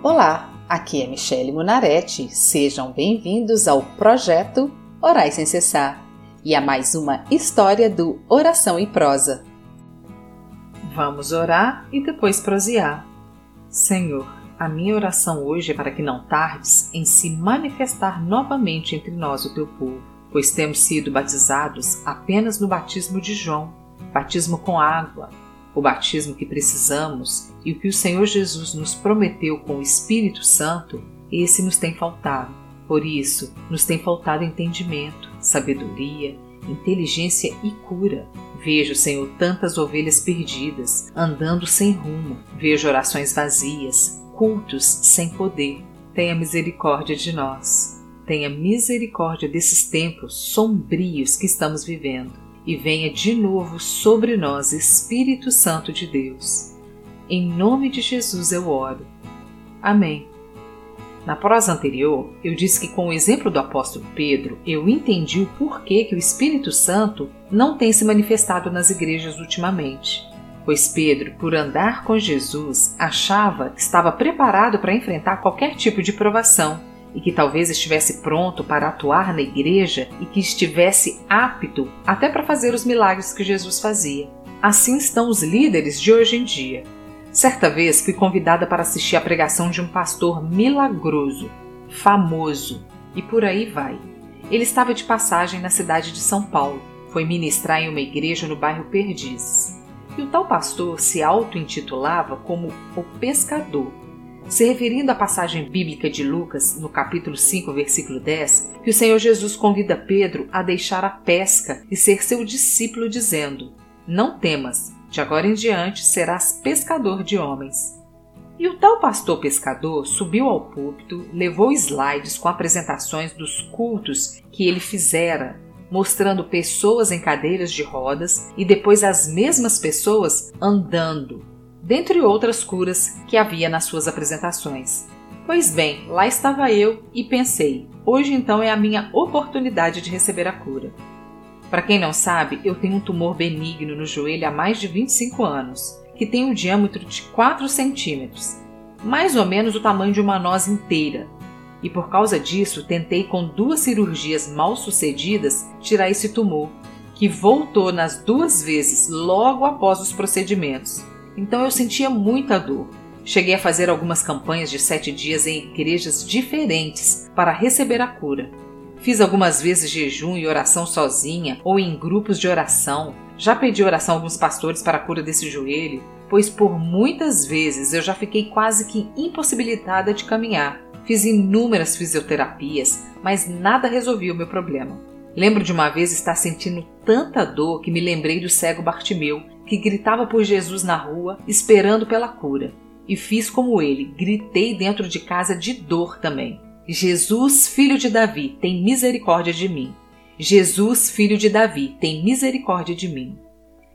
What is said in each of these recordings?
Olá, aqui é Michele Munaretti. Sejam bem-vindos ao projeto Orais sem cessar e a mais uma história do Oração em Prosa. Vamos orar e depois prosear. Senhor, a minha oração hoje é para que não tardes em se manifestar novamente entre nós, o teu povo, pois temos sido batizados apenas no batismo de João, batismo com água, o batismo que precisamos e o que o Senhor Jesus nos prometeu com o Espírito Santo, esse nos tem faltado. Por isso, nos tem faltado entendimento, sabedoria, inteligência e cura. Vejo, Senhor, tantas ovelhas perdidas, andando sem rumo. Vejo orações vazias, cultos sem poder. Tenha misericórdia de nós. Tenha misericórdia desses tempos sombrios que estamos vivendo e venha de novo sobre nós, Espírito Santo de Deus. Em nome de Jesus eu oro. Amém. Na prosa anterior, eu disse que com o exemplo do apóstolo Pedro, eu entendi o porquê que o Espírito Santo não tem se manifestado nas igrejas ultimamente. Pois Pedro, por andar com Jesus, achava que estava preparado para enfrentar qualquer tipo de provação e que talvez estivesse pronto para atuar na igreja e que estivesse apto até para fazer os milagres que Jesus fazia. Assim estão os líderes de hoje em dia. Certa vez fui convidada para assistir à pregação de um pastor milagroso, famoso, e por aí vai. Ele estava de passagem na cidade de São Paulo. Foi ministrar em uma igreja no bairro Perdizes. E o tal pastor se auto-intitulava como o pescador se referindo à passagem bíblica de Lucas, no capítulo 5, versículo 10, que o Senhor Jesus convida Pedro a deixar a pesca e ser seu discípulo, dizendo: Não temas, de agora em diante serás pescador de homens. E o tal pastor pescador subiu ao púlpito, levou slides com apresentações dos cultos que ele fizera, mostrando pessoas em cadeiras de rodas e depois as mesmas pessoas andando, dentre outras curas que havia nas suas apresentações. Pois bem, lá estava eu e pensei: hoje então é a minha oportunidade de receber a cura. Para quem não sabe, eu tenho um tumor benigno no joelho há mais de 25 anos, que tem um diâmetro de 4 centímetros, mais ou menos o tamanho de uma noz inteira. E por causa disso, tentei com duas cirurgias mal sucedidas tirar esse tumor, que voltou nas duas vezes logo após os procedimentos então eu sentia muita dor. Cheguei a fazer algumas campanhas de sete dias em igrejas diferentes para receber a cura. Fiz algumas vezes jejum e oração sozinha ou em grupos de oração. Já pedi oração a alguns pastores para a cura desse joelho, pois por muitas vezes eu já fiquei quase que impossibilitada de caminhar. Fiz inúmeras fisioterapias, mas nada resolvia o meu problema. Lembro de uma vez estar sentindo tanta dor que me lembrei do cego Bartimeu, que gritava por Jesus na rua, esperando pela cura. E fiz como ele, gritei dentro de casa de dor também. Jesus, filho de Davi, tem misericórdia de mim. Jesus, filho de Davi, tem misericórdia de mim.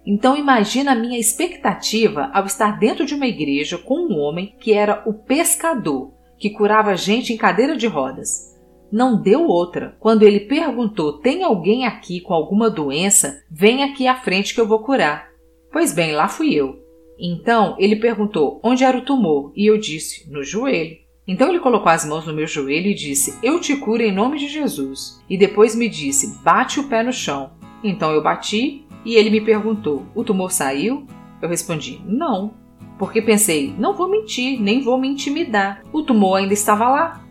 Então imagina a minha expectativa ao estar dentro de uma igreja com um homem que era o pescador, que curava gente em cadeira de rodas. Não deu outra. Quando ele perguntou: Tem alguém aqui com alguma doença? Vem aqui à frente que eu vou curar. Pois bem, lá fui eu. Então ele perguntou onde era o tumor e eu disse: no joelho. Então ele colocou as mãos no meu joelho e disse: Eu te curo em nome de Jesus. E depois me disse: Bate o pé no chão. Então eu bati e ele me perguntou: O tumor saiu? Eu respondi: Não. Porque pensei: Não vou mentir, nem vou me intimidar. O tumor ainda estava lá.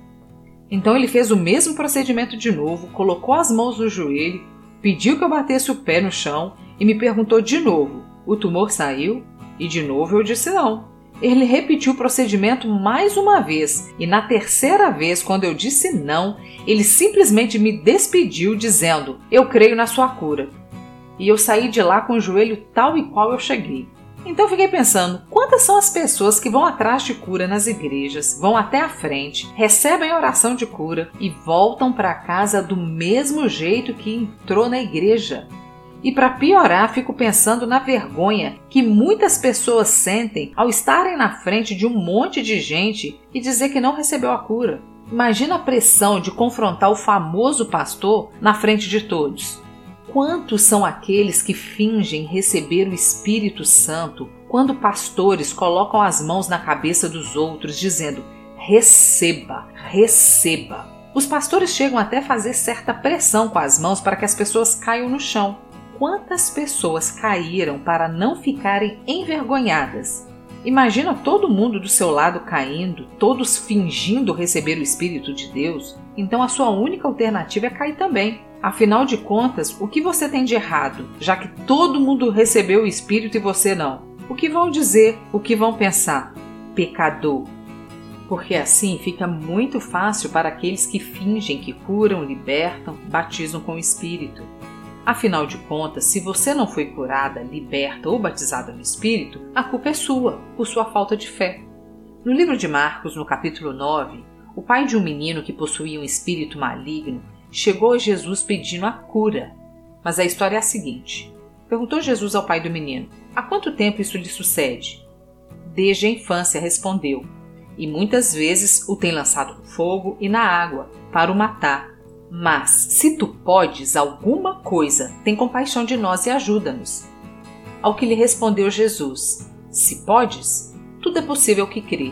Então ele fez o mesmo procedimento de novo, colocou as mãos no joelho, pediu que eu batesse o pé no chão e me perguntou de novo: o tumor saiu e de novo eu disse não. Ele repetiu o procedimento mais uma vez e na terceira vez, quando eu disse não, ele simplesmente me despediu dizendo: Eu creio na sua cura. E eu saí de lá com o joelho tal e qual eu cheguei. Então fiquei pensando: quantas são as pessoas que vão atrás de cura nas igrejas, vão até a frente, recebem oração de cura e voltam para casa do mesmo jeito que entrou na igreja? E para piorar, fico pensando na vergonha que muitas pessoas sentem ao estarem na frente de um monte de gente e dizer que não recebeu a cura. Imagina a pressão de confrontar o famoso pastor na frente de todos. Quantos são aqueles que fingem receber o Espírito Santo quando pastores colocam as mãos na cabeça dos outros, dizendo: receba, receba. Os pastores chegam até a fazer certa pressão com as mãos para que as pessoas caiam no chão. Quantas pessoas caíram para não ficarem envergonhadas? Imagina todo mundo do seu lado caindo, todos fingindo receber o Espírito de Deus. Então a sua única alternativa é cair também. Afinal de contas, o que você tem de errado, já que todo mundo recebeu o Espírito e você não? O que vão dizer? O que vão pensar? Pecador. Porque assim fica muito fácil para aqueles que fingem que curam, libertam, batizam com o Espírito. Afinal de contas, se você não foi curada, liberta ou batizada no Espírito, a culpa é sua, por sua falta de fé. No livro de Marcos, no capítulo 9, o pai de um menino que possuía um espírito maligno chegou a Jesus pedindo a cura. Mas a história é a seguinte: perguntou Jesus ao pai do menino: Há quanto tempo isso lhe sucede? Desde a infância, respondeu, e muitas vezes o tem lançado no fogo e na água para o matar. Mas, se tu podes alguma coisa, tem compaixão de nós e ajuda-nos. Ao que lhe respondeu Jesus: Se podes, tudo é possível que crê.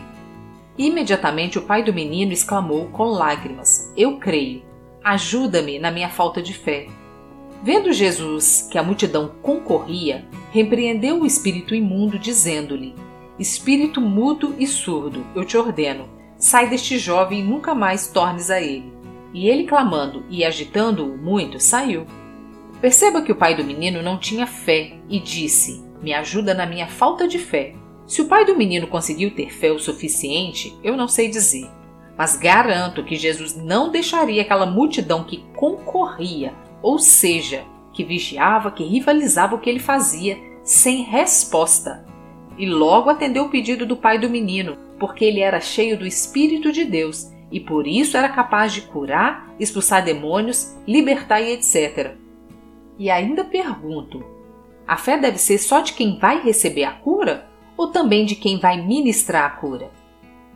Imediatamente o pai do menino exclamou com lágrimas: Eu creio, ajuda-me na minha falta de fé. Vendo Jesus que a multidão concorria, repreendeu o espírito imundo, dizendo-lhe: Espírito mudo e surdo, eu te ordeno, sai deste jovem e nunca mais tornes a ele. E ele, clamando e agitando-o muito, saiu. Perceba que o pai do menino não tinha fé e disse: Me ajuda na minha falta de fé. Se o pai do menino conseguiu ter fé o suficiente, eu não sei dizer. Mas garanto que Jesus não deixaria aquela multidão que concorria, ou seja, que vigiava, que rivalizava o que ele fazia, sem resposta. E logo atendeu o pedido do pai do menino, porque ele era cheio do Espírito de Deus e por isso era capaz de curar, expulsar demônios, libertar e etc. E ainda pergunto: a fé deve ser só de quem vai receber a cura ou também de quem vai ministrar a cura?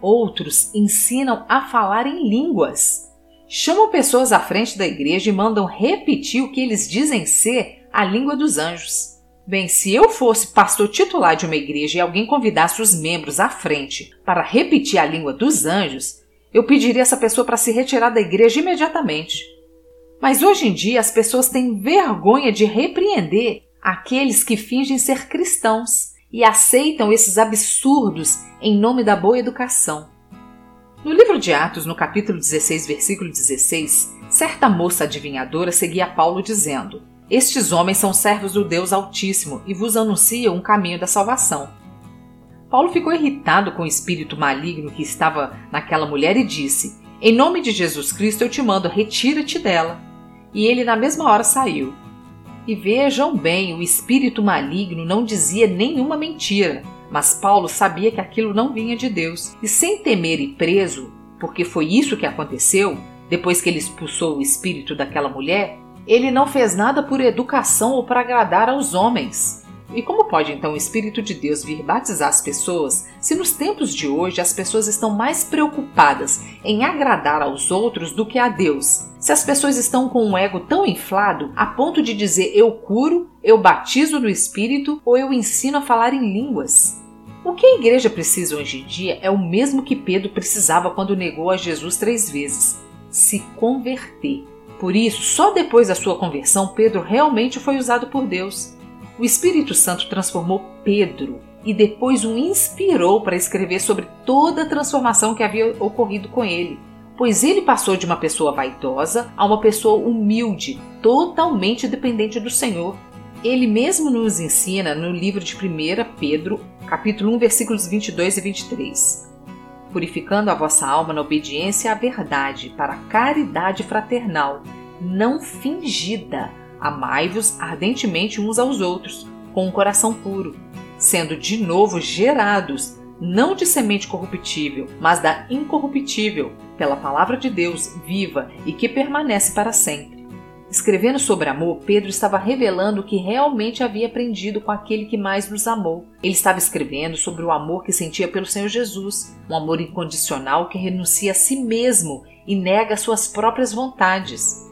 Outros ensinam a falar em línguas. Chamam pessoas à frente da igreja e mandam repetir o que eles dizem ser a língua dos anjos. Bem, se eu fosse pastor titular de uma igreja e alguém convidasse os membros à frente para repetir a língua dos anjos, eu pediria essa pessoa para se retirar da igreja imediatamente. Mas hoje em dia as pessoas têm vergonha de repreender aqueles que fingem ser cristãos e aceitam esses absurdos em nome da boa educação. No livro de Atos, no capítulo 16, versículo 16, certa moça adivinhadora seguia Paulo dizendo: Estes homens são servos do Deus Altíssimo e vos anunciam um caminho da salvação. Paulo ficou irritado com o espírito maligno que estava naquela mulher e disse: Em nome de Jesus Cristo eu te mando, retira-te dela. E ele na mesma hora saiu. E vejam bem, o espírito maligno não dizia nenhuma mentira, mas Paulo sabia que aquilo não vinha de Deus. E sem temer e preso, porque foi isso que aconteceu, depois que ele expulsou o espírito daquela mulher, ele não fez nada por educação ou para agradar aos homens. E como pode então o Espírito de Deus vir batizar as pessoas se nos tempos de hoje as pessoas estão mais preocupadas em agradar aos outros do que a Deus? Se as pessoas estão com um ego tão inflado a ponto de dizer eu curo, eu batizo no Espírito ou eu ensino a falar em línguas? O que a igreja precisa hoje em dia é o mesmo que Pedro precisava quando negou a Jesus três vezes: se converter. Por isso, só depois da sua conversão, Pedro realmente foi usado por Deus. O Espírito Santo transformou Pedro e depois o inspirou para escrever sobre toda a transformação que havia ocorrido com ele, pois ele passou de uma pessoa vaidosa a uma pessoa humilde, totalmente dependente do Senhor. Ele mesmo nos ensina no livro de 1 Pedro, capítulo 1, versículos 22 e 23. Purificando a vossa alma na obediência à verdade, para a caridade fraternal, não fingida, Amai-vos ardentemente uns aos outros, com um coração puro, sendo de novo gerados, não de semente corruptível, mas da incorruptível, pela palavra de Deus viva e que permanece para sempre. Escrevendo sobre amor, Pedro estava revelando o que realmente havia aprendido com aquele que mais nos amou. Ele estava escrevendo sobre o amor que sentia pelo Senhor Jesus, um amor incondicional que renuncia a si mesmo e nega suas próprias vontades.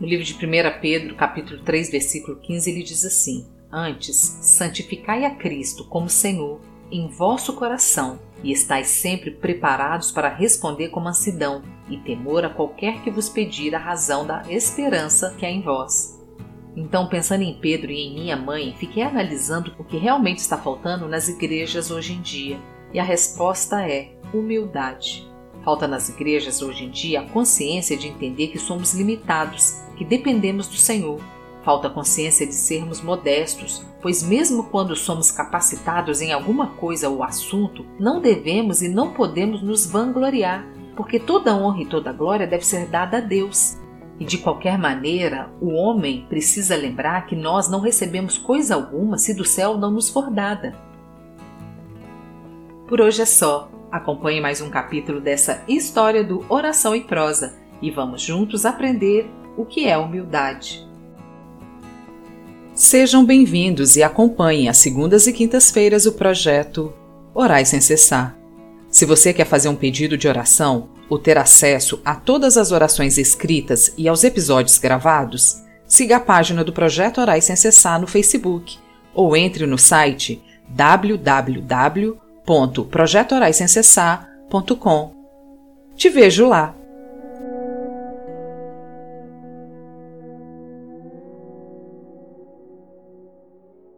No livro de 1 Pedro, capítulo 3, versículo 15, ele diz assim: Antes, santificai a Cristo como Senhor em vosso coração e estáis sempre preparados para responder com mansidão e temor a qualquer que vos pedir a razão da esperança que há em vós. Então, pensando em Pedro e em minha mãe, fiquei analisando o que realmente está faltando nas igrejas hoje em dia. E a resposta é humildade. Falta nas igrejas hoje em dia a consciência de entender que somos limitados, que dependemos do Senhor. Falta consciência de sermos modestos, pois, mesmo quando somos capacitados em alguma coisa ou assunto, não devemos e não podemos nos vangloriar, porque toda honra e toda glória deve ser dada a Deus. E de qualquer maneira, o homem precisa lembrar que nós não recebemos coisa alguma se do céu não nos for dada. Por hoje é só. Acompanhe mais um capítulo dessa história do Oração e Prosa e vamos juntos aprender o que é humildade. Sejam bem-vindos e acompanhem às segundas e quintas-feiras o projeto Orais sem cessar. Se você quer fazer um pedido de oração ou ter acesso a todas as orações escritas e aos episódios gravados, siga a página do Projeto Orais sem cessar no Facebook ou entre no site www www.projetoraissemcessar.com. Te vejo lá!